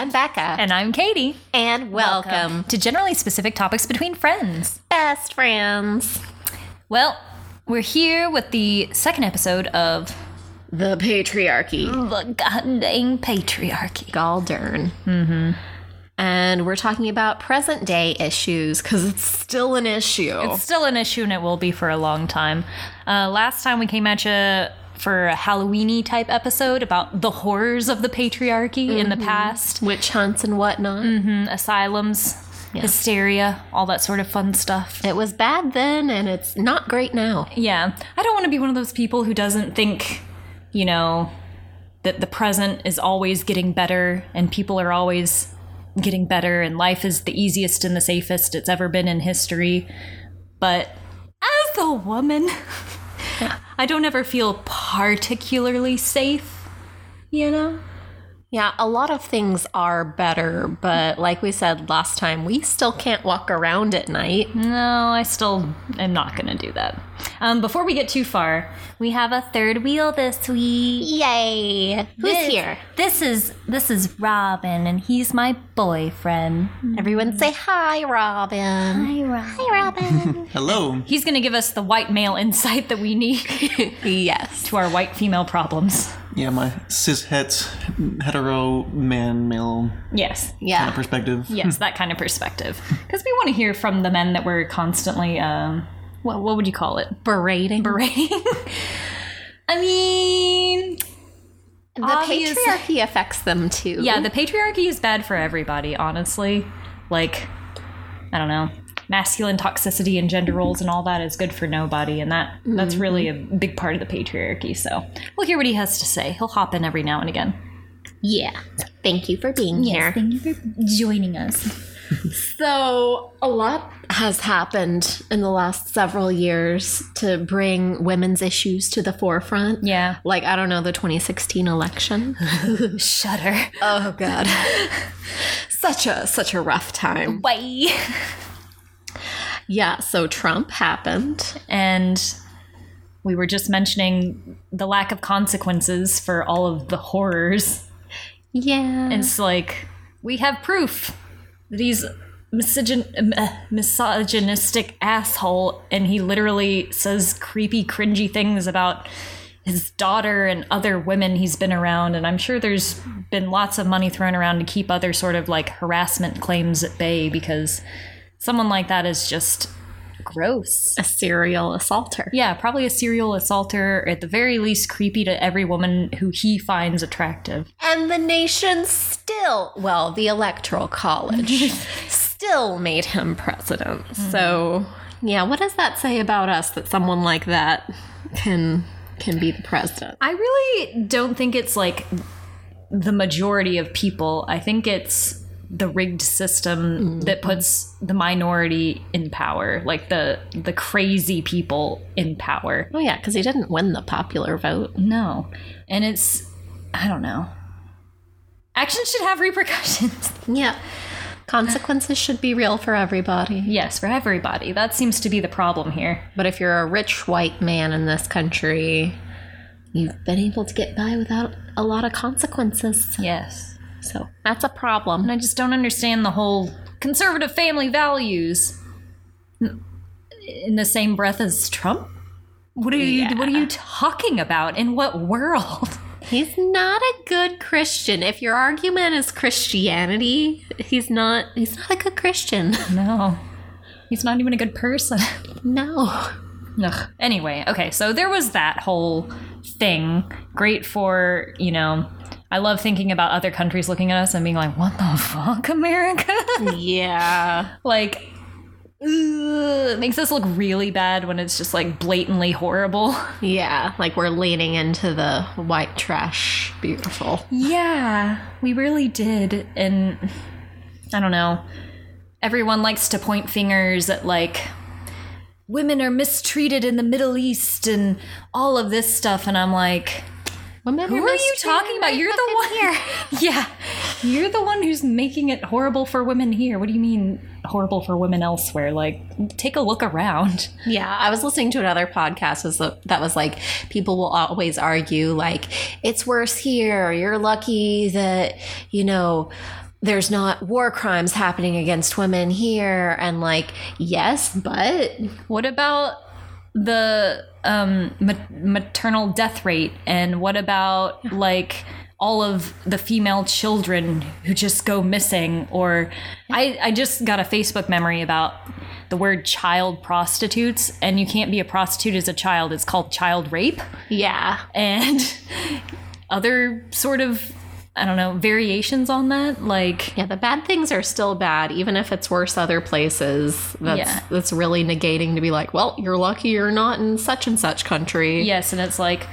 I'm Becca. And I'm Katie. And welcome, to Generally Specific Topics Between Friends. Best Friends. Well, we're here with the second episode of The Patriarchy. The Goddamn Patriarchy. Galdern. Mm-hmm. And we're talking about present day issues because it's still an issue. It's still an issue and it will be for a long time. Uh, last time we came at you for a Halloweeny type episode about the horrors of the patriarchy in the past, Witch hunts and whatnot. mm, asylums, hysteria, all that sort of fun stuff. It was bad then and it's not great now. Yeah, I don't want to be one of those people who doesn't think, you know, that the present is always getting better and people are always getting better and life is the easiest and the safest it's ever been in history. But as a woman, I don't ever feel particularly safe, you know? Yeah, a lot of things are better, but like we said last time, we still can't walk around at night. No, I still am not going to do that. Um, before we get too far, we have a third wheel this week. Yay! Who's This- here? This is this is Robin, and he's my boyfriend. Everyone say hi, Robin. Hi, Robin. Hi, Robin. Hello. He's gonna give us the white male insight that we need yes. to our white female problems. Yeah, my cis het hetero man male Yes, Yeah. Kind of perspective. yes, that kind of perspective. Because we want to hear from the men that we're constantly, um, what what would you call it? Berating. Berating. I mean, the obvious- patriarchy affects them too. Yeah, the patriarchy is bad for everybody, honestly. Like, I don't know. Masculine toxicity and gender roles and all that is good for nobody, and that that's mm-hmm. really a big part of the patriarchy. So we'll hear what he has to say. He'll hop in every now and again. Yeah. Thank you for being here. thank you for joining us. So, a lot has happened in the last several years to bring women's issues to the forefront. Yeah. Like, I don't know, the 2016 election. Shudder. oh god. such a such a rough time. Bye. Yeah, so Trump happened. And we were just mentioning the lack of consequences for all of the horrors. Yeah. It's like we have proof These misogyn- uh, misogynistic asshole, and he literally says creepy, cringy things about his daughter and other women he's been around. And I'm sure there's been lots of money thrown around to keep other sort of like harassment claims at bay because someone like that is just gross. a serial assaulter. Yeah, probably a serial assaulter, at the very least, creepy to every woman who he finds attractive. And the nation still, well, the Electoral College still made him president. Mm-hmm. So, yeah, what does that say about us that someone like that can can be the president? I really don't think it's like the majority of people. I think it's the rigged system mm-hmm. that puts the minority in power, like the the crazy people in power. Oh yeah, because he didn't win the popular vote. No. And it's I don't know. Actions should have repercussions. Yeah. Consequences should be real for everybody. yes, for everybody. That seems to be the problem here. But if you're a rich white man in this country, you've been able to get by without a lot of consequences. Yes. So that's a problem. And I just don't understand the whole conservative family values in the same breath as Trump. What are you what are you talking about? In what world? He's not a good Christian. If your argument is Christianity, he's not he's not a good Christian. No. He's not even a good person. No. Ugh. Anyway, okay, so there was that whole thing. Great for, you know, I love thinking about other countries looking at us and being like, what the fuck, America? Yeah. like, ugh, it makes us look really bad when it's just like blatantly horrible. Yeah, like we're leaning into the white trash beautiful. Yeah, we really did. And I don't know. Everyone likes to point fingers at like women are mistreated in the Middle East and all of this stuff. And I'm like, Women who are you talking about? You're the one here. yeah. You're the one who's making it horrible for women here. What do you mean horrible for women elsewhere? Like, take a look around. Yeah, I was listening to another podcast was that was like people will always argue like it's worse here. You're lucky that you know there's not war crimes happening against women here and like yes but What about the um, ma- maternal death rate? And what about like all of the female children who just go missing? Or I, I just got a Facebook memory about the word child prostitutes, and you can't be a prostitute as a child. It's called child rape. yeah And other sort of, I don't know, variations on that. Like, yeah the bad things are still bad even if it's worse other places that's Yeah. that's really negating to be like well you're lucky you're not in such and such country Yes, and it's like,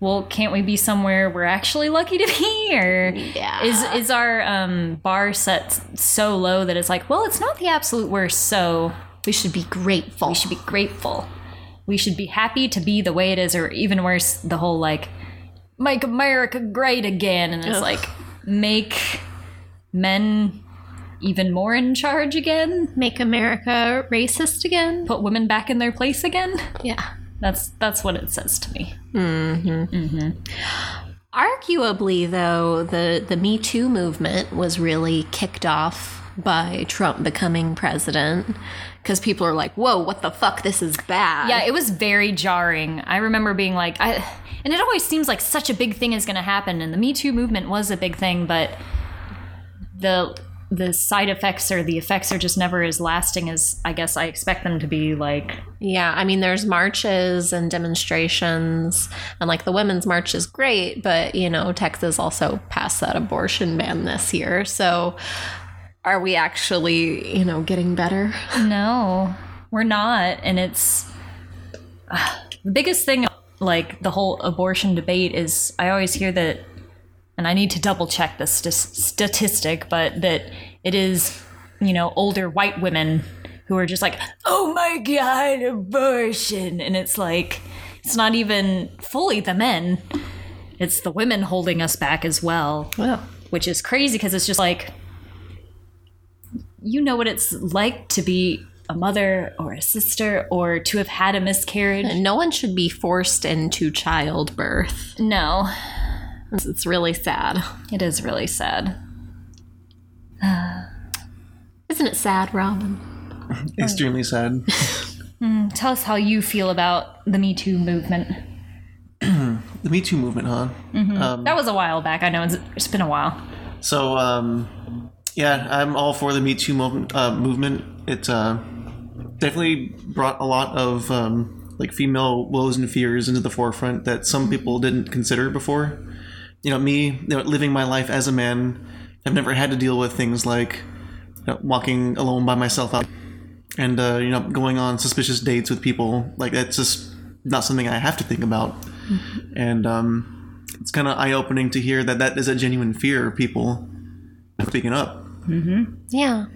well, can't we be somewhere we're actually lucky to be? Or Yeah. is is our um, bar set so low that it's like, well, it's not the absolute worst, so we should be grateful we should be grateful. We should be happy to be the way it is, or even worse, the whole like, make America great again, and it's Ugh. like, make men even more in charge again, make america racist again put women back in their place again. yeah That's that's what it says to me. Mm-hmm. Mm-hmm. Arguably, though, the, the Me Too movement was really kicked off by Trump becoming president because people are like, whoa, what the fuck? This is bad. Yeah, it was very jarring. I remember being like, I, and it always seems like such a big thing is going to happen, and the Me Too movement was a big thing, but the the side effects or the effects are just never as lasting as I guess I expect them to be. Like, Yeah, I mean, there's marches and demonstrations, and like the women's march is great, but you know, Texas also passed that abortion ban this year. So are we actually, you know, getting better? no, we're not, and it's the biggest thing. Like the whole abortion debate is, I always hear that and I need to double check this st- statistic, but that it is, you know, older white women who are just like, oh my God, abortion. And it's like, it's not even fully the men, it's the women holding us back as well, Well, which is crazy because it's just like, you know what it's like to be a mother or a sister or to have had a miscarriage. no one should be forced into childbirth. No, It's, it's really sad. it is really sad. Isn't it sad, Robin? Extremely sad. Tell us how you feel about the Me Too movement. The Me Too movement, huh? Um, That was a while back. I know it's, it's been a while. So, um, yeah, I'm all for the Me Too movement. Uh, movement. It uh, definitely brought a lot of um, like female woes and fears into the forefront that some people didn't consider before. You know, me, you know, living my life as a man, I've never had to deal with things like you know, walking alone by myself out and uh, you know going on suspicious dates with people. Like that's just not something I have to think about. And um, it's kind of eye opening to hear that that is a genuine fear of people speaking up. Yeah.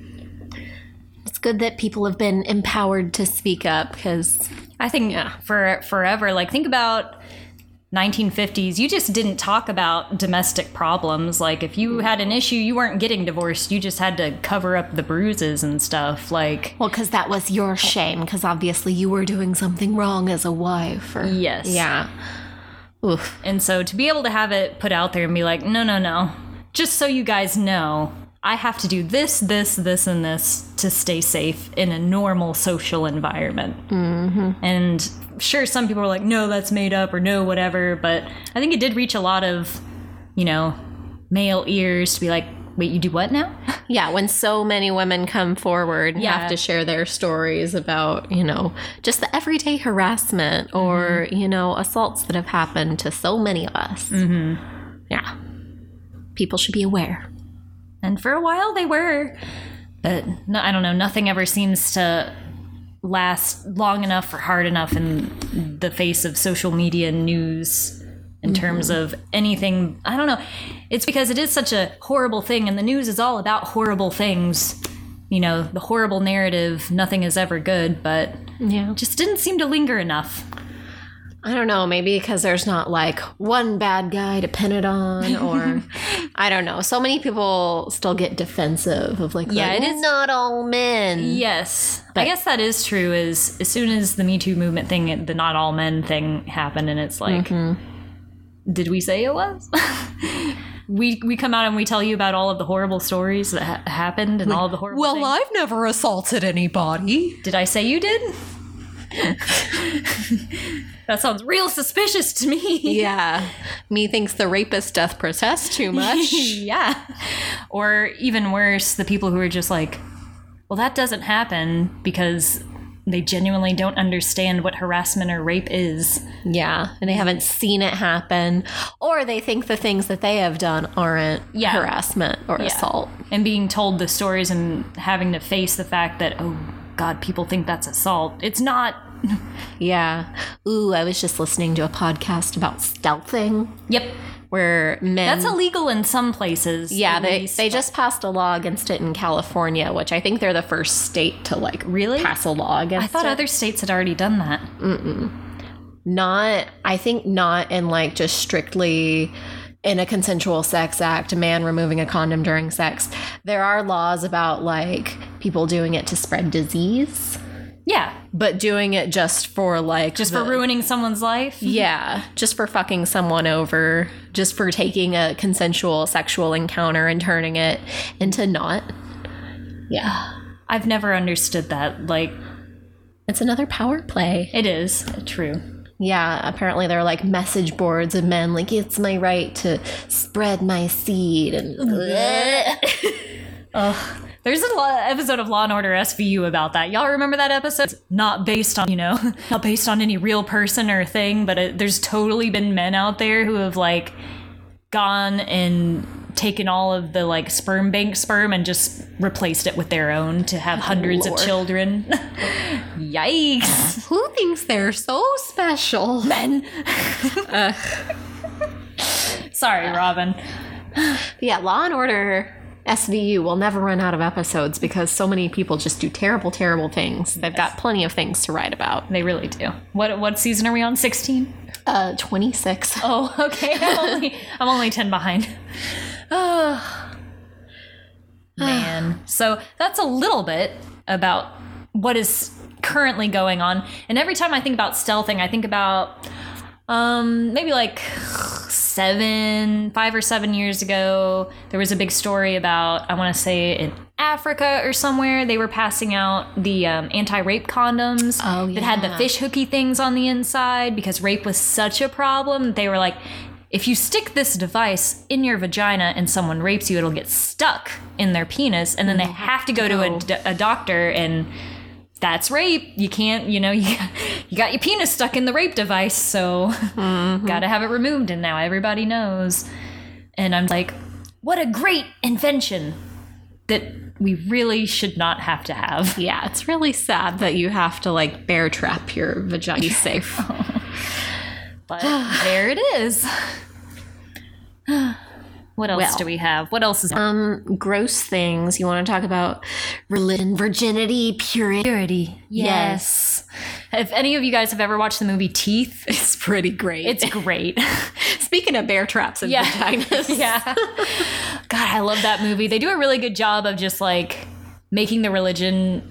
Good that people have been empowered to speak up because I think for forever, like think about 1950s. You just didn't talk about domestic problems. Like if you had an issue, you weren't getting divorced. You just had to cover up the bruises and stuff. Like well, because that was your shame. Because obviously you were doing something wrong as a wife. Or, Yes. Yeah. Oof. And so to be able to have it put out there and be like, no, no, no, just so you guys know, I have to do this, this, this, and this to stay safe in a normal social environment. Mm-hmm. And sure, some people are like, no, that's made up or no, whatever. But I think it did reach a lot of, you know, male ears to be like, wait, you do what now? Yeah, when so many women come forward and Yeah. have to share their stories about, you know, just the everyday harassment or, you know, assaults that have happened to so many of us. Mm-hmm. Yeah. People should be aware. And for a while they were. But no, I don't know. Nothing ever seems to last long enough or hard enough in the face of social media and news in mm-hmm. terms of anything. I don't know. It's because it is such a horrible thing, and the news is all about horrible things. You know, the horrible narrative, nothing is ever good, but Yeah. just didn't seem to linger enough. I don't know, maybe because there's not like one bad guy to pin it on, or I don't know. So many people still get defensive of like, Yeah, like, it is- not all men. Yes. I guess that is true is as soon as the Me Too movement thing, the not all men thing happened, and it's like, mm-hmm. did we say it was? we we come out and we tell you about all of the horrible stories that ha- happened and all of the horrible. Well, things. I've never assaulted anybody. did I say you did? that sounds real suspicious to me. Yeah. Me thinks the rapist death protests too much. yeah. Or even worse, the people who are just like, well, that doesn't happen because they genuinely don't understand what harassment or rape is. yeah. And they haven't seen it happen. Or they think the things that they have done aren't Yeah. harassment or Yeah. assault. And being told the stories and having to face the fact that, oh, God, people think that's assault. It's not. Yeah. Ooh, I was just listening to a podcast about stealthing Yep. where men. That's illegal in some places. Yeah, they, least. they just passed a law against it in California, which I think they're the first state to like Really? pass a law against I thought it. other states had already done that. not I think not in like just strictly in a consensual sex act, a man removing a condom during sex. There are laws about like people doing it to spread disease, Yeah. but doing it just for like Just the- for ruining someone's life. Yeah, just for fucking someone over, just for taking a consensual sexual encounter and turning it into not. Yeah. I've never understood that. Like, It's another power play. it is true. Yeah, apparently there are like message boards of men like it's my right to spread my seed and There's a lo- episode of Law and Order SVU about that. Y'all remember that episode? It's not based on, you know, not based on any real person or thing, but it, there's totally been men out there who have like gone and taken all of the like sperm bank sperm and just replaced it with their own to have hundreds Lord. of children. Yikes. who thinks they're so special? Men. Sorry, Robin. Yeah, Law and Order SVU will never run out of episodes because so many people just do terrible, terrible things. They've got plenty of things to write about. They really do. What what season are we on? 16? Uh, 26. Oh, okay. I'm only, I'm only 10 behind. Man. So that's a little bit about what is currently going on. And every time I think about stealthing, I think about um, maybe like seven, five or seven years ago, there was a big story about, I want to say in Africa or somewhere, they were passing out the um, anti rape condoms Oh, that had the yeah. fish hooky things on the inside because rape was such a problem. They were like, if you stick this device in your vagina and someone rapes you, it'll get stuck in their penis, and then they have to go to a, a doctor and that's rape. You can't, you know, you, you got your penis stuck in the rape device, so mm-hmm. gotta have it removed, and now everybody knows. And I'm like, what a great invention that we really should not have to have. Yeah, it's really sad that you have to like bear trap your vagina safe. But there it is. What else Well. do we have? What else is um, gross things. You want to talk about religion, virginity, purity? purity? Yes. If any of you guys have ever watched the movie Teeth, It's pretty great. it's great. Speaking of bear traps and Yeah. vaginas. yeah. God, I love that movie. They do a really good job of just like making the religion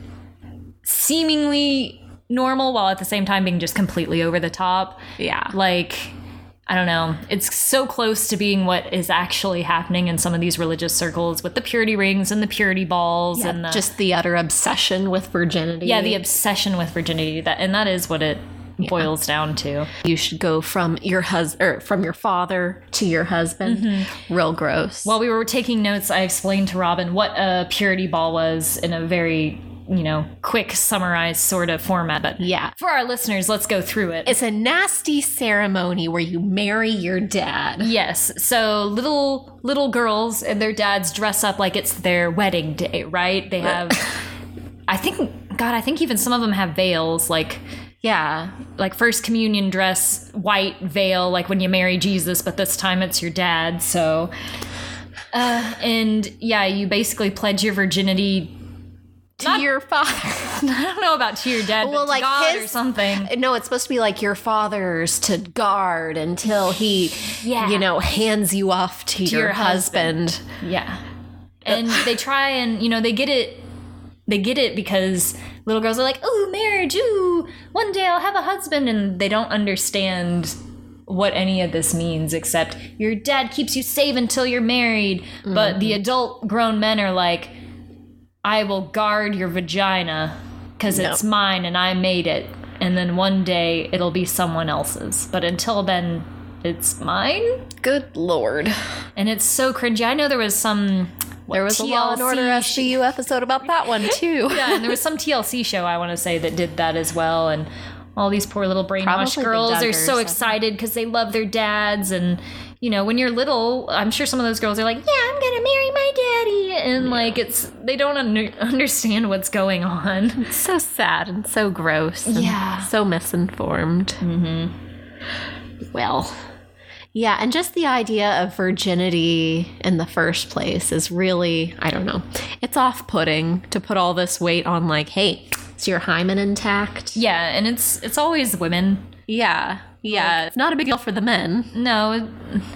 seemingly normal while at the same time being just completely over the top. Yeah. Like, I don't know. It's so close to being what is actually happening in some of these religious circles with the purity rings and the purity balls and the, just the utter obsession with virginity. yeah, the obsession with virginity. That and that is what it boils down to. you should go from your husband or from your father to your husband. Mm-hmm. Real gross. While we were taking notes, I explained to Robin what a purity ball was in a very, you know, quick summarized sort of format. But yeah. for our listeners, let's go through it. It's a nasty ceremony where you marry your dad. Yes. So little little girls and their dads dress up like it's their wedding day, right? They have I think God, I think even some of them have veils like Yeah. like first communion dress, white veil like when you marry Jesus, but this time it's your dad. So uh, and yeah, you basically pledge your virginity To your father. I don't know about to your dad, Well, like to God his- or something. No, it's supposed to be like your father's to guard until he, Yeah. you know, hands you off to, your, your husband. Yeah. And they try and, you know, they get it they get it because little girls are like, "Oh, marriage, ooh, one day I'll have a husband." And they don't understand what any of this means except your dad keeps you safe until you're married, but the mm-hmm. adult grown men are like, I will guard your vagina because it's mine and I made it. And then one day it'll be someone else's. But until then, it's mine. Good lord. And it's so cringy. I know there was some. what, There was a Law and Order TLC SVU episode about that one too. yeah, and there was some TLC show I want to say that did that as well, and all these poor little brainwashed Probably the girls are so excited because they love their dads, and you know when you're little, I'm sure some of those girls are like, yeah, I'm gonna marry my daddy, and like it's they don't under, understand what's going on. It's so sad and so gross. and Yeah. So misinformed. Mm-hmm. Well, yeah, and just the idea of virginity in the first place is really, I don't know, it's off putting to put all this weight on, like, hey, is your hymen intact? Yeah, and it's it's always women. Yeah. Yeah. It's not a big deal for the men. No, it,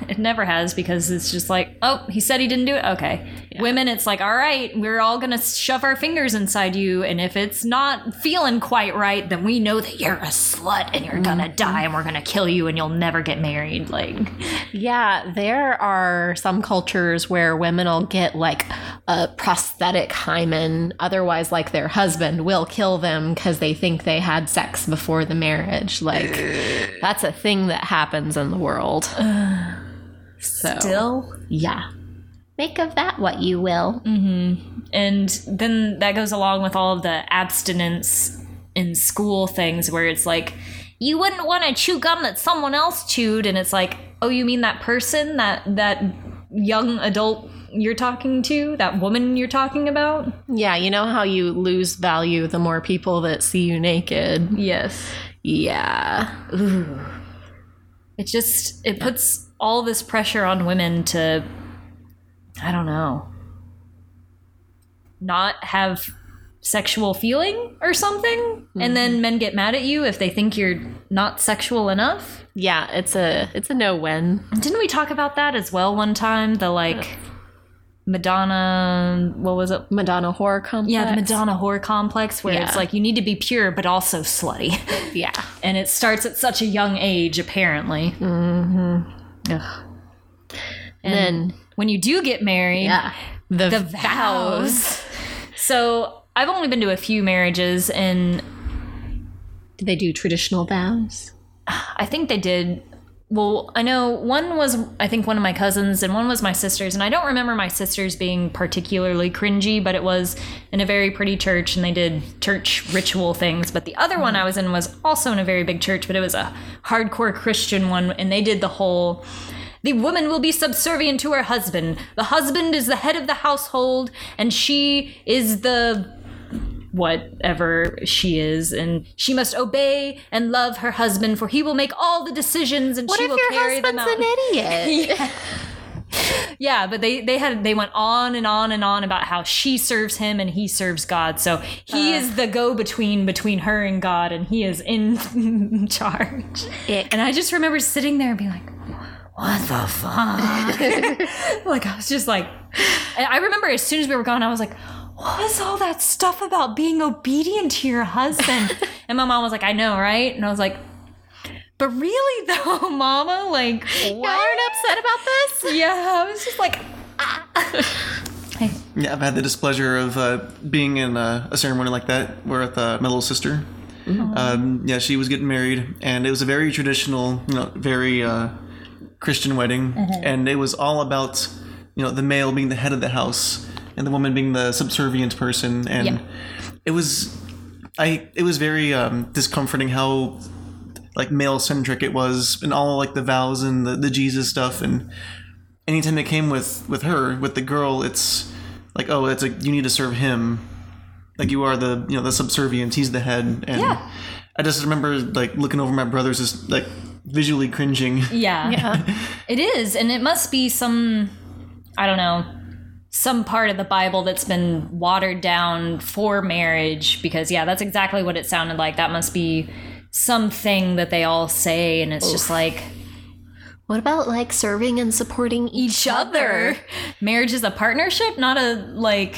it never has because it's just like, oh, he said he didn't do it. Okay. Women, it's like, all right, we're all gonna shove our fingers inside you, and if it's not feeling quite right, then we know that you're a slut and you're gonna mm-hmm. die, and we're gonna kill you, and you'll never get married. Like, Yeah, there are some cultures where women will get like a prosthetic hymen, otherwise, like their husband will kill them because they think they had sex before the marriage. Like, that's a thing that happens in the world. So, still. yeah. Make of that what you will. Mm-hmm. And then that goes along with all of the abstinence in school things where it's like, you wouldn't want to chew gum that someone else chewed, and it's like, oh, you mean that person, that that young adult you're talking to, that woman you're talking about? Yeah, you know how you lose value the more people that see you naked? Yes. Yeah. It just it puts all this pressure on women to I don't know. Not have sexual feeling or something and then mm-hmm. men get mad at you if they think you're not sexual enough. Yeah, it's a it's a no win. Didn't we talk about that as well one time? The like Madonna, what was it? Madonna whore complex. Yeah, the Madonna whore complex where it's like you need to be pure but also slutty. Yeah. and it starts at such a young age apparently. Mhm. Ugh. And then When you do get married, yeah, the, the vows. vows. So, I've only been to a few marriages and Do they do traditional vows? I think they did. Well, I know one was, I think, one of my cousins, and one was my sister's. And I don't remember my sister's being particularly cringy, but it was in a very pretty church, and they did church ritual things. But the other one I was in was also in a very big church, but it was a hardcore Christian one, and they did the whole. The woman will be subservient to her husband. The husband is the head of the household, and she is the whatever she is, and she must obey and love her husband, for he will make all the decisions, and What she will carry them What if your husband's an idiot? Yeah, but they they had they went on and on and on about how she serves him and he serves God. So he Uh. is the go between between her and God, and he is in charge. Ick. And I just remember sitting there and being like, "What the fuck?" like I was just like, I remember as soon as we were gone, I was like. What is all that stuff about being obedient to your husband? and my mom was like, I know, right? And I was like, but really though, mama? Like, You what? aren't upset about this? Yeah, I was just like, ah. Yeah, I've had the displeasure of uh, being in a, a ceremony like that. We're at the, my little sister. Um, yeah, she was getting married, and it was a very traditional, you know, very uh, Christian wedding, and it was all about, you know, the male being the head of the house and the woman being the subservient person, and Yeah. it was, I, it was very um, discomforting how like male centric it was, and all like the vows and the, the Jesus stuff, and anytime it came with with her with the girl it's like oh it's like you need to serve him like you are the you know the subservient he's the head and Yeah. i just remember like looking over my brothers just like visually cringing yeah, Yeah. it is, and it must be some, I don't know, some part of the Bible that's been watered down for marriage. Because yeah, that's exactly what it sounded like. That must be something that they all say, and it's just like What about like serving and supporting each, each other. Marriage is a partnership, not a like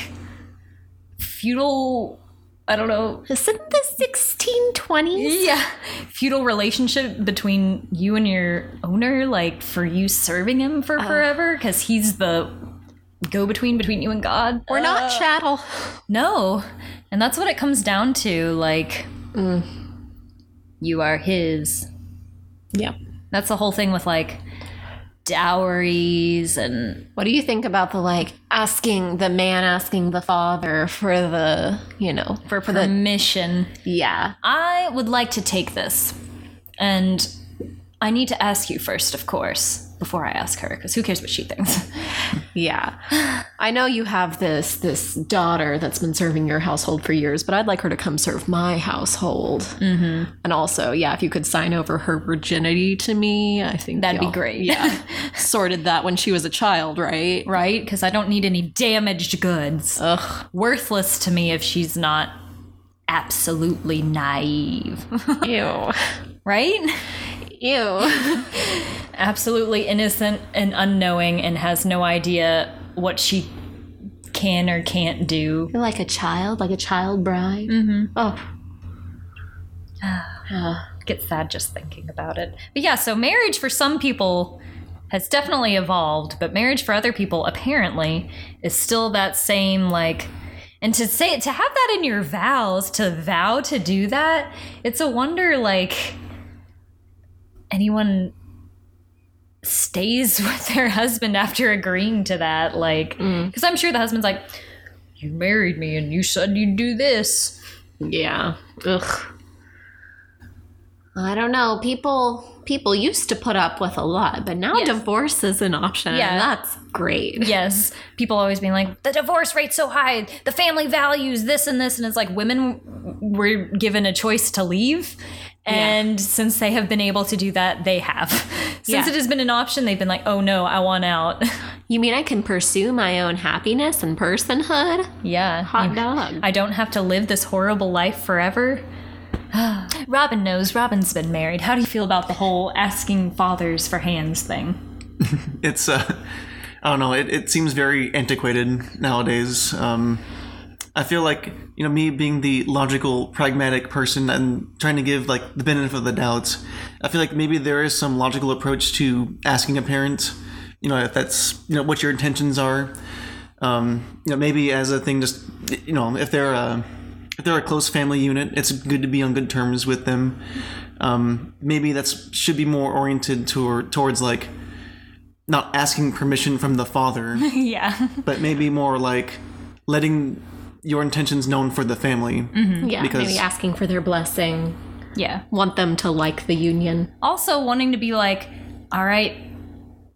feudal I don't know. Isn't this 1620s? Yeah. Feudal relationship between you and your owner, like for you serving him for uh. forever, because he's the go between between you and God. We're not uh. chattel. No. And that's what it comes down to. Like, mm. you are his. Yep. That's the whole thing with like dowries and What do you think about the like asking the man asking the father for the, you know, for for permission. yeah. I would like to take this. And I need to ask you first, of course, before I ask her, because who cares what she thinks? Yeah. I know you have this this daughter that's been serving your household for years, but I'd like her to come serve my household. Mm-hmm. And also, yeah, if you could sign over her virginity to me, I think That'd be great. Yeah. Sorted that when she was a child, right? right? Because I don't need any damaged goods. Ugh. Worthless to me if she's not absolutely naive. Ew. right? Ew. Absolutely innocent and unknowing and has no idea what she can or can't do. You're like a child, like a child bride. Mm-hmm. Oh. Get sad just thinking about it. But yeah, so marriage for some people has definitely evolved, but marriage for other people apparently is still that same like and to say it to have that in your vows, to vow to do that, it's a wonder like anyone stays with their husband after agreeing to that like mm. because i'm sure the husband's like you married me and you said you'd do this Yeah. Ugh. I don't know. People people used to put up with a lot, but now Yes. divorce is an option. Yeah. And that's great. yes people always being like the divorce rate's so high the family values this and this and it's like women were given a choice to leave and since they have been able to do that they have since Yeah. it has been an option they've been like oh no i want out You mean I can pursue my own happiness and personhood? yeah Hot dog. i don't have to live this horrible life forever robin knows robin's been married how do you feel about the whole asking fathers for hands thing It's uh, I don't know. It, it seems very antiquated nowadays. Um, I feel like you know me being the logical, pragmatic person and trying to give like the benefit of the doubt. I feel like maybe there is some logical approach to asking a parent. You know, if that's you know what your intentions are. Um, you know, maybe as a thing, just you know, if they're a if they're a close family unit, it's good to be on good terms with them. Um, maybe that's should be more oriented toward towards like not asking permission from the father, yeah but maybe more like letting your intentions known for the family. Mm-hmm. Yeah. Because- maybe asking for their blessing. yeah Want them to like the union. also wanting to be like, all right,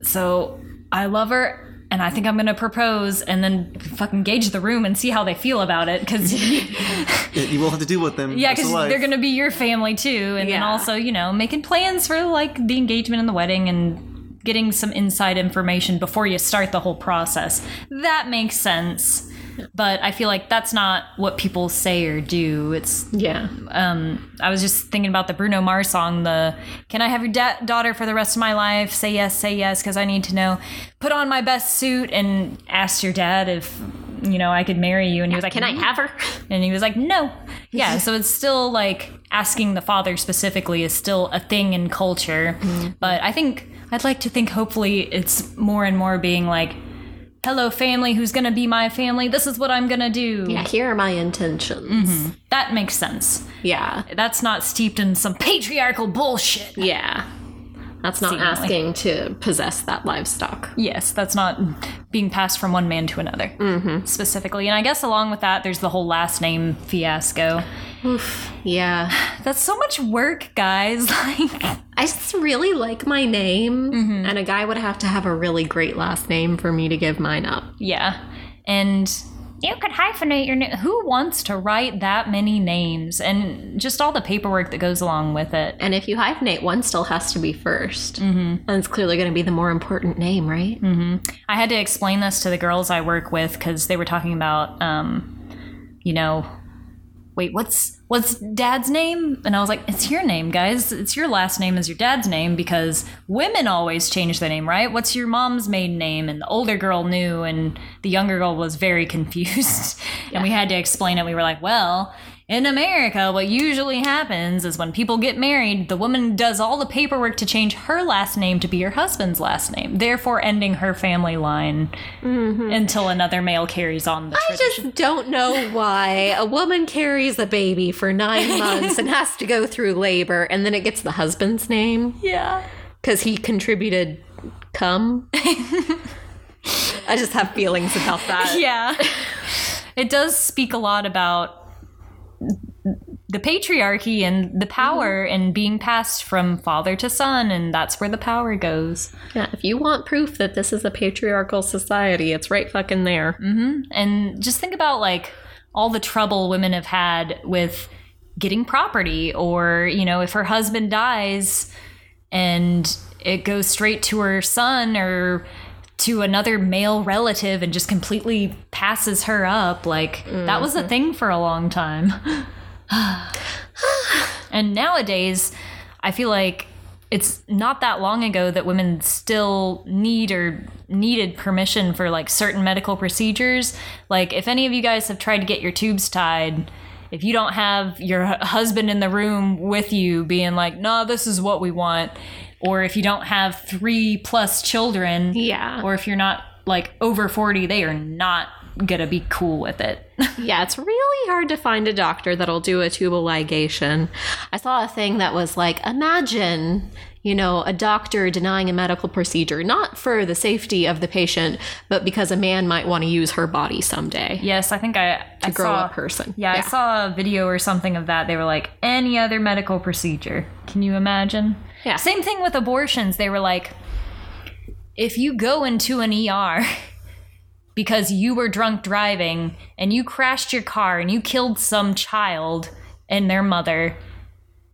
so I love her and I think I'm gonna propose and then fucking gauge the room and see how they feel about it. Cause You will have to deal with them. yeah, because they're gonna be your family too. And then also, you know, making plans for like the engagement and the wedding and getting some inside information before you start the whole process. That makes sense. But I feel like that's not what people say or do. It's Yeah. um, I was just thinking about the Bruno Mars song, the "Can I have your da- daughter for the rest of my life?" Say yes, say yes, because I need to know. Put on my best suit and asked your dad if you know I could marry you, and he was like, Can I have her? And he was like, no. Yeah, so it's still like asking the father specifically is still a thing in culture, but I think I'd like to think hopefully it's more and more being like. Hello, family who's gonna be my family. This is what I'm gonna do. Yeah, here are my intentions. Mm-hmm. That makes sense Yeah. that's not steeped in some patriarchal bullshit. Yeah. That's not Seemingly. asking to possess that livestock. Yes, that's not being passed from one man to another mm-hmm. specifically. And I guess along with that, there's the whole last name fiasco. Oof, yeah. That's so much work, guys. Like, I just really like my name, mm-hmm. and a guy would have to have a really great last name for me to give mine up. yeah. And you could hyphenate your name. Who wants to write that many names and just all the paperwork that goes along with it? And if you hyphenate, one still has to be 1st Mm-hmm. And it's clearly going to be the more important name, right? I had to explain this to the girls I work with because they were talking about, um, you know, wait, what's what's dad's name? And I was like, it's your name, guys. It's your last name is your dad's name because women always change their name, right? What's your mom's maiden name? And the older girl knew, and the younger girl was very confused. And we had to explain it. We were like, well, in America, what usually happens is when people get married, the woman does all the paperwork to change her last name to be her husband's last name, therefore ending her family line mm-hmm. until another male carries on the I tradition. just don't know why a woman carries a baby for nine months and has to go through labor and then it gets the husband's name yeah. because he contributed cum. I just have feelings about that. Yeah. it does speak a lot about the patriarchy and the mm-hmm. power and being passed from father to son, and that's where the power goes. Yeah, if you want proof that this is a patriarchal society, it's right fucking there. Mm-hmm. And just think about like all the trouble women have had with getting property, or, you know, if her husband dies and it goes straight to her son or to another male relative and just completely passes her up. Like, that was a mm-hmm. thing for a long time. and nowadays, I feel like it's not that long ago that women still need or needed permission for like certain medical procedures. Like, if any of you guys have tried to get your tubes tied, if you don't have your husband in the room with you being like, no, this is what we want, or if you don't have three plus children, Yeah. or if you're not like over 40, they are not gonna be cool with it. Yeah, it's really hard to find a doctor that'll do a tubal ligation. I saw a thing that was like, imagine, you know, a doctor denying a medical procedure, not for the safety of the patient, but because a man might want to use her body someday yes, I think I to I grow saw, a person. Yeah, I saw a video or something of that. They were like, any other medical procedure. Can you imagine? Yeah. Same thing with abortions. They were like, if you go into an ER because you were drunk driving and you crashed your car and you killed some child and their mother,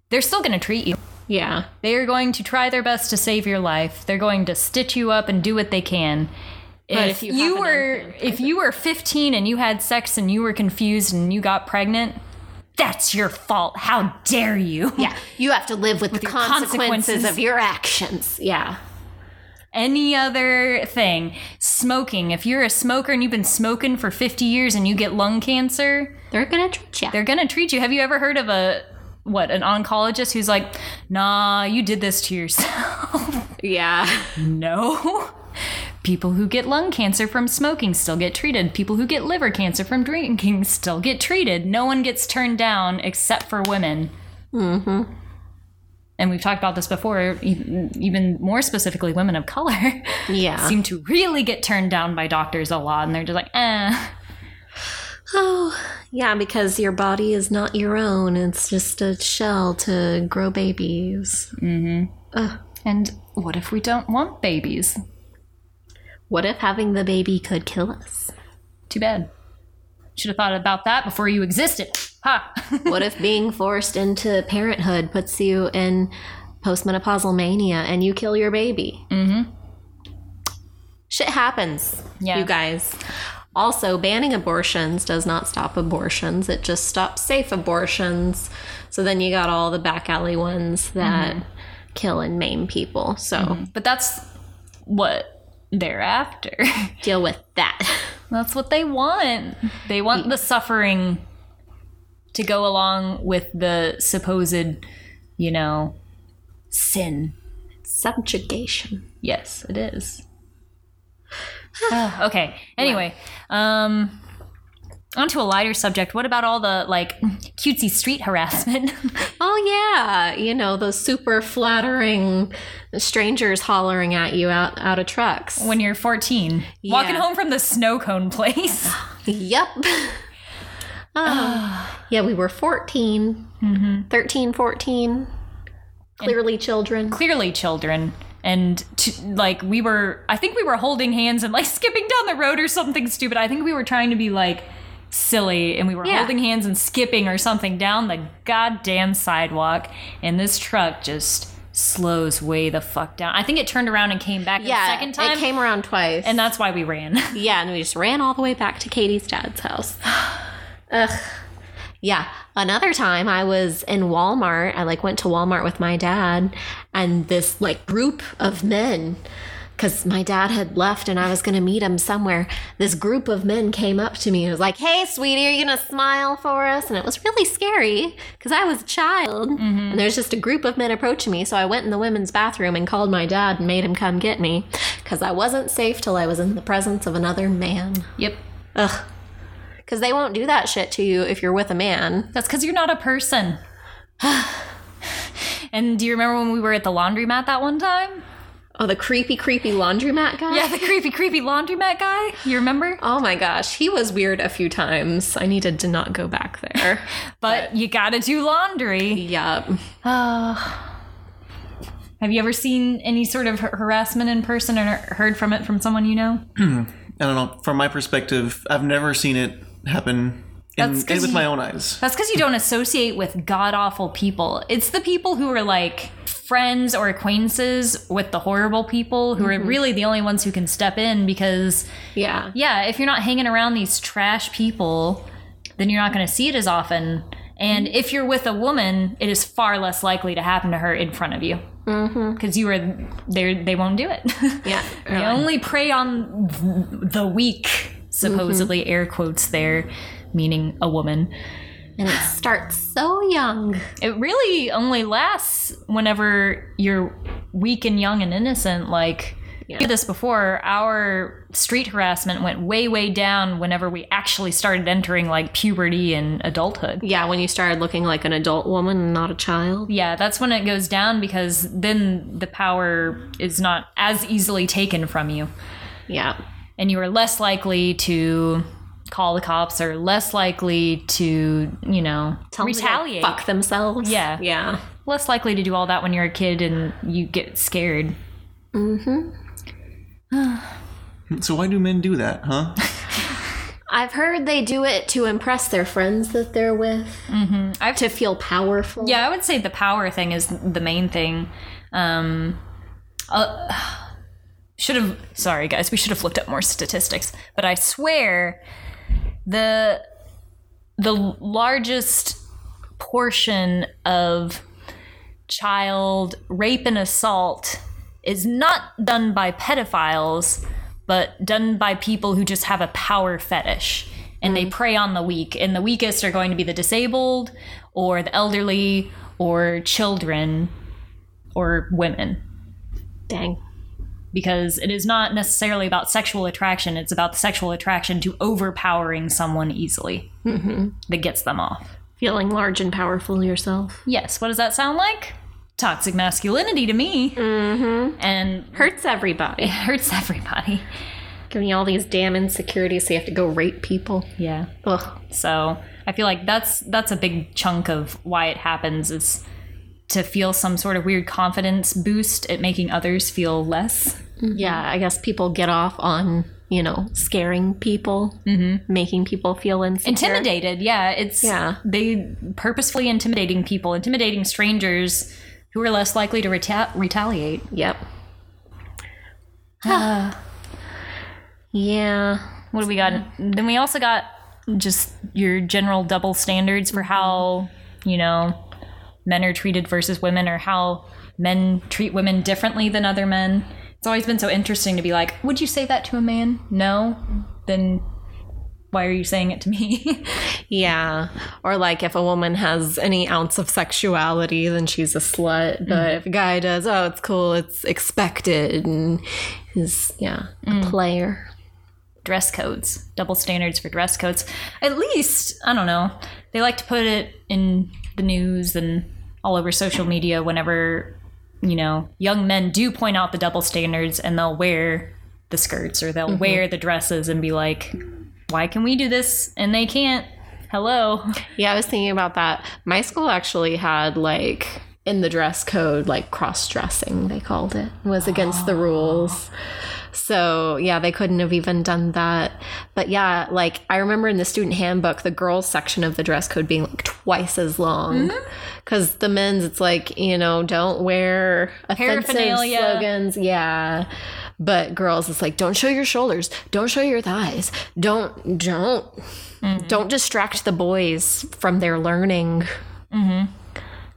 they're still going to treat you. Yeah. They are going to try their best to save your life. They're going to stitch you up and do what they can. But if, if you you, were if you were 15 and you had sex and you were confused and you got pregnant, that's your fault. How dare you? Yeah. You have to live with, the consequences, consequences. of your actions. Yeah. Any other thing, smoking. If you're a smoker and you've been smoking for 50 years and you get lung cancer, They're going to treat you. they're going to treat you. Have you ever heard of a what, an oncologist who's like, "Nah, you did this to yourself." Yeah. No. People who get lung cancer from smoking still get treated. People who get liver cancer from drinking still get treated. No one gets turned down except for women. Mm-hmm. And we've talked about this before, even more specifically, women of color Yeah. seem to really get turned down by doctors a lot. And they're just like, eh. Oh, yeah, because your body is not your own. It's just a shell to grow babies. Mm-hmm. And what if we don't want babies? What if having the baby could kill us? Too bad. Should have thought about that before you existed. Ha! What if being forced into parenthood puts you in postmenopausal mania and you kill your baby? Mm-hmm. Shit happens, Yeah. you guys. Also, banning abortions does not stop abortions. It just stops safe abortions. So then you got all the back alley ones that kill and maim people. So but that's what they're after. deal with that. That's what they want. They want the suffering to go along with the supposed, you know, sin. Subjugation. Yes, it is. Ah, okay. Anyway, um onto a lighter subject. What about all the like cutesy street harassment? Oh yeah, you know those super flattering strangers hollering at you out out of trucks. when you're 14, walking home from the snow cone place. Yep. Um, yeah, we were 14, 13, 14. Clearly children. Clearly children. And to, like we were, I think we were holding hands and like skipping down the road or something stupid. I think we were trying to be like silly and we were Yeah. holding hands and skipping or something down the goddamn sidewalk. And this truck just slows way the fuck down. I think it turned around and came back Yeah, the second time. it came around twice. and that's why we ran. yeah, and we just ran all the way back to Katie's dad's house. Ugh. Yeah. Another time I was in Walmart. I like went to Walmart with my dad and this like group of men because my dad had left and I was going to meet him somewhere. This group of men came up to me and was like, Hey, sweetie, are you going to smile for us? And it was really scary because I was a child. Mm-hmm. And there's just a group of men approaching me. So I went in the women's bathroom and called my dad and made him come get me because I wasn't safe till I was in the presence of another man. Yep. Ugh. Because they won't do that shit to you if you're with a man. That's because you're not a person. and do you remember when we were at the laundromat that one time? Oh, the creepy, creepy laundromat guy? Yeah, the creepy, creepy laundromat guy. You remember? Oh my gosh, he was weird a few times. I needed to not go back there. But you gotta do laundry. yup. Have you ever seen any sort of har- harassment in person or heard from it from someone you know? I don't know. From my perspective, I've never seen it happen in, That's 'cause with you- my own eyes. That's because you don't associate with god awful people. It's the people who are like friends or acquaintances with the horrible people who are mm-hmm. really the only ones who can step in because, Yeah. yeah, if you're not hanging around these trash people, then you're not going to see it as often. And mm-hmm. if you're with a woman, it is far less likely to happen to her in front of you. Mm-hmm. Because you are there, they won't do it. Yeah. they only prey on th- the weak, supposedly mm-hmm. air quotes there, meaning a woman. And it starts so young. It really only lasts whenever you're weak and young and innocent. Like, did this before. Our street harassment went way, way down whenever we actually started entering like puberty and adulthood. Yeah, when you started looking like an adult woman and not a child. Yeah, that's when it goes down because then the power is not as easily taken from you. Yeah. And you are less likely to call the cops or less likely to, you know, Tell them to retaliate. Fuck themselves. Yeah. Yeah. less likely to do all that when you're a kid and you get scared. Mm-hmm. so why do men do that, huh? I've heard they do it to impress their friends that they're with. Mm-hmm. I've- to feel powerful. Yeah, I would say the power thing is the main thing. Um, uh, should have. Sorry, guys. We should have looked up more statistics. But I swear, the the largest portion of child rape and assault is not done by pedophiles, but done by people who just have a power fetish and they mm-hmm. prey on the weak. And the weakest are going to be the disabled or the elderly or children or women Dang. Because it is not necessarily about sexual attraction, it's about the sexual attraction to overpowering someone easily that gets them off. Feeling large and powerful yourself. Yes, what does that sound like? Toxic masculinity to me. Mm-hmm. And Hurts everybody. it hurts everybody. Giving you all these damn insecurities so you have to go rape people. Yeah. Ugh. So I feel like that's that's a big chunk of why it happens is to feel some sort of weird confidence boost at making others feel less. Yeah, I guess people get off on, you know, scaring people, mm-hmm. making people feel insecure. Intimidated, yeah. It's Yeah. they purposefully intimidating people, intimidating strangers who are less likely to reta- retaliate. Yep. yeah. What do we got? Then we also got just your general double standards for how, you know, men are treated versus women or how men treat women differently than other men. It's always been so interesting to be like, would you say that to a man? No? Then why are you saying it to me? Yeah. Or like if a woman has any ounce of sexuality, then she's a slut. But mm-hmm. if a guy does, oh, it's cool, it's expected, and is, yeah, a mm. player. dress codes, double standards for dress codes. At least, I don't know, they like to put it in the news and all over social media whenever, you know, young men do point out the double standards and they'll wear the skirts or they'll mm-hmm. wear the dresses and be like, why can we do this and they can't? Hello. Yeah, I was thinking about that. My school actually had like in the dress code, like cross dressing, they called it, was against the oh. rules. So yeah, they couldn't have even done that. But yeah, like I remember in the student handbook, the girls section of the dress code being like twice as long. Mm-hmm. Because the men's, it's like, you know, don't wear offensive Paraphernalia. slogans. Yeah. But girls, it's like, don't show your shoulders. Don't show your thighs. Don't, don't, mm-hmm. don't distract the boys from their learning. Mm-hmm.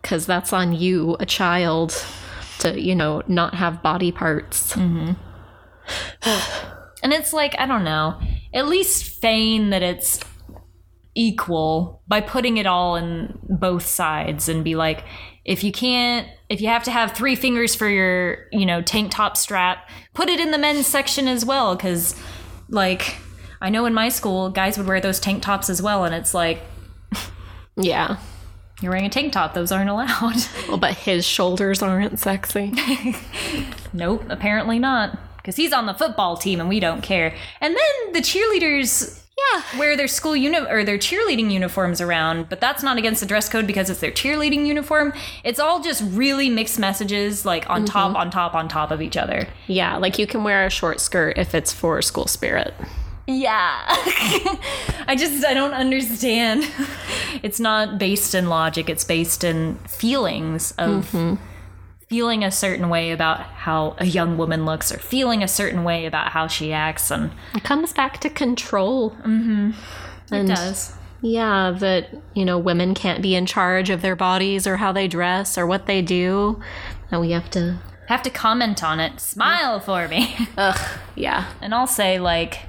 Because that's on you, a child, to, you know, not have body parts. and it's like, I don't know, at least feign that it's equal by putting it all in both sides and be like, if you can't, if you have to have three fingers for your, you know, tank top strap, put it in the men's section as well. Cause, like, I know in my school, guys would wear those tank tops as well. And it's like, Yeah. you're wearing a tank top, those aren't allowed. Well, but his shoulders aren't sexy. Nope, apparently not. Because he's on the football team and we don't care. And then the cheerleaders, yeah, wear their school uni- or their cheerleading uniforms around, but that's not against the dress code because it's their cheerleading uniform. It's all just really mixed messages, like on mm-hmm. top, on top, on top of each other. yeah, like you can wear a short skirt if it's for school spirit. Yeah. I just, I don't understand. It's not based in logic, it's based in feelings of mm-hmm. Feeling a certain way about how a young woman looks or feeling a certain way about how she acts. And It comes back to control. Mm-hmm. it does. Yeah, that, you know, women can't be in charge of their bodies or how they dress or what they do. And we have to, Have to comment on it. Smile for me. ugh, yeah. and I'll say, like,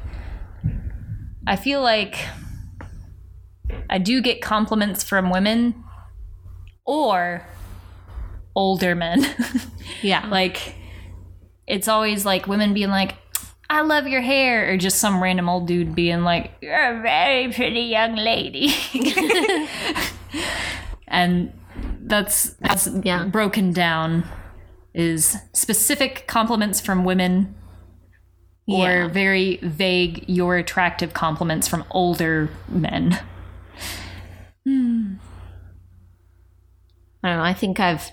I feel like I do get compliments from women or older men. Yeah. like, it's always like women being like, I love your hair, or just some random old dude being like, You're a very pretty young lady. and that's, that's Yeah. broken down is specific compliments from women or Yeah. very vague you're attractive compliments from older men. Hmm. I don't know. I think I've.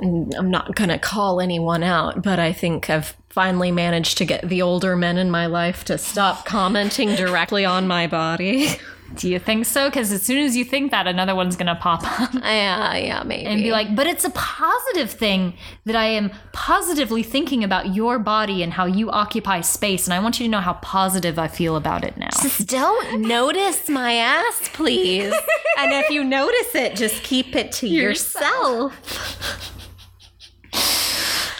I'm not going to call anyone out, but I think I've finally managed to get the older men in my life to stop commenting directly on my body. Do you think so? Because as soon as you think that, another one's gonna pop up yeah, yeah, maybe. and be like, "But it's a positive thing that I am positively thinking about your body and how you occupy space, and I want you to know how positive I feel about it now." just don't notice my ass, please. and if you notice it, just keep it to yourself.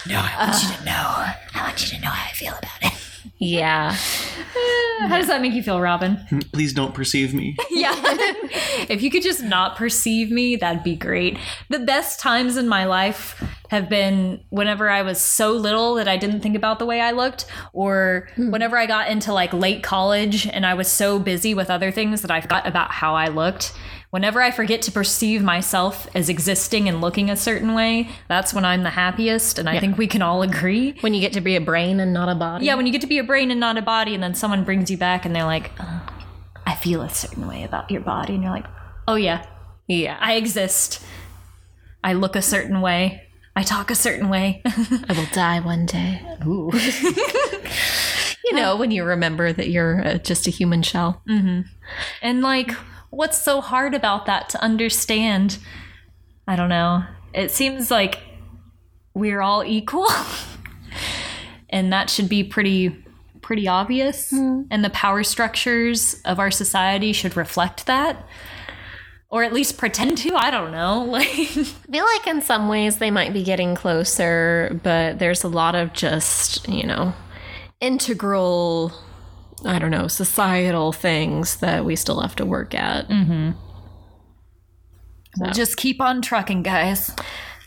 No, I want you to know. I want you to know how I feel about it. Yeah. How does that make you feel, Robin? Hmm, please don't perceive me. Yeah. if you could just not perceive me, that'd be great. The best times in my life have been whenever I was so little that I didn't think about the way I looked, or hmm. whenever I got into like late college and I was so busy with other things that I forgot about how I looked. Whenever I forget to perceive myself as existing and looking a certain way, that's when I'm the happiest. And I think we can all agree. When you get to be a brain and not a body. Yeah, when you get to be a brain and not a body, and then someone brings you back and they're like, "Uh, I feel a certain way about your body. And you're like, oh, yeah, Yeah. I exist. I look a certain way. I talk a certain way. I will die one day. Ooh. You know, when you remember that you're uh, just a human shell. and like, what's so hard about that to understand? I don't know. It seems like we're all equal. and that should be pretty pretty obvious hmm. and the power structures of our society should reflect that or at least pretend to i don't know like I feel like in some ways they might be getting closer, but there's a lot of just, you know, integral, I don't know, societal things that we still have to work at. we'll just keep on trucking guys.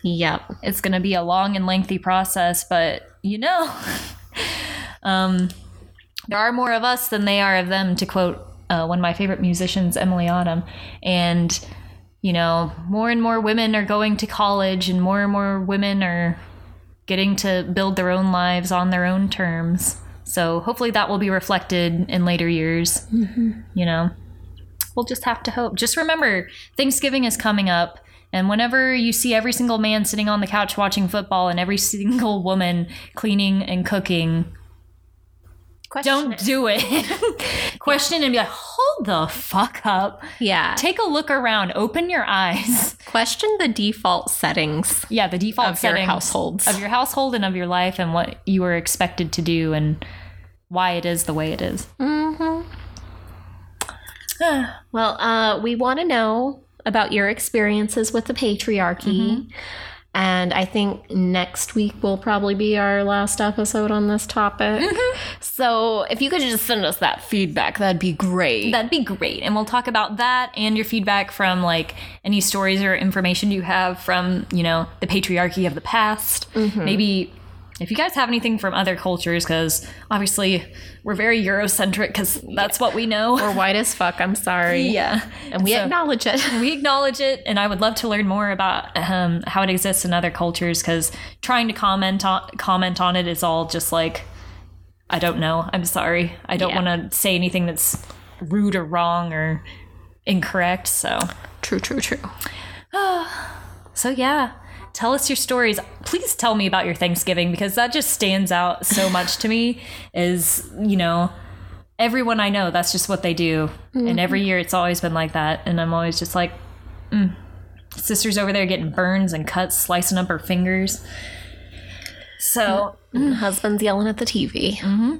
Yep. it's going to be a long and lengthy process but you know. Um, there are more of us than they are of them to quote uh, one of my favorite musicians Emilie Autumn. And you know more and more women are going to college and more and more women are getting to build their own lives on their own terms so hopefully that will be reflected in later years mm-hmm. you know we'll just have to hope. Just remember, Thanksgiving is coming up, and whenever you see every single man sitting on the couch watching football and every single woman cleaning and cooking, don't do it. Question and be like, hold the fuck up. Yeah. Take a look around. Open your eyes. Question the default settings. Yeah, the default Of your settings households. of your household and of your life and what you are expected to do and why it is the way it is. Hmm. Well, uh, we want to know about your experiences with the patriarchy. And I think next week will probably be our last episode on this topic. Mm-hmm. So if you could just send us that feedback, that'd be great. That'd be great. And we'll talk about that and your feedback from like any stories or information you have from, you know, the patriarchy of the past. Mm-hmm. Maybe if you guys have anything from other cultures, because obviously we're very Eurocentric, because that's what we know. We're white as fuck, I'm sorry. yeah. And we So- acknowledge it. we acknowledge it and i would love to learn more about um, how it exists in other cultures because trying to comment on comment on it is all just like i don't know i'm sorry i don't Yeah. want to say anything that's rude or wrong or incorrect so True, true, true. so yeah tell us your stories please tell me about your thanksgiving because that just stands out so much to me is you know everyone i know that's just what they do and every year it's always been like that and i'm always just like mm. sister's over there getting burns and cuts slicing up her fingers so Husband's yelling at the TV. Mm-hmm.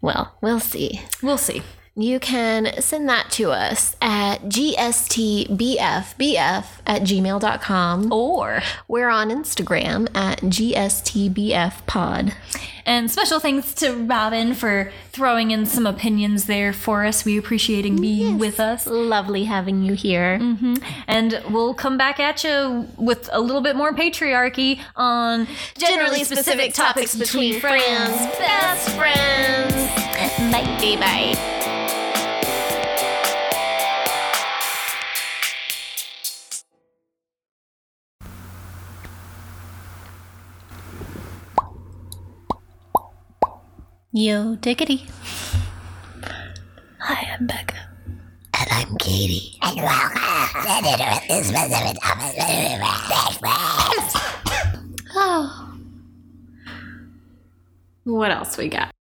Well, we'll see. we'll see You can send that to us at gstbfbf at gmail.com. or We're on Instagram at gstbfpod. and special thanks to robin for throwing in some opinions there for us we appreciating being with us Lovely having you here. Mm-hmm. And we'll come back at you with a little bit more patriarchy on Generally specific topics between friends, best friends. Bye. Bye. Yo, diggity. Hi, I'm Becca. And I'm Katie. And welcome to this specific topic. Oh. What else we got?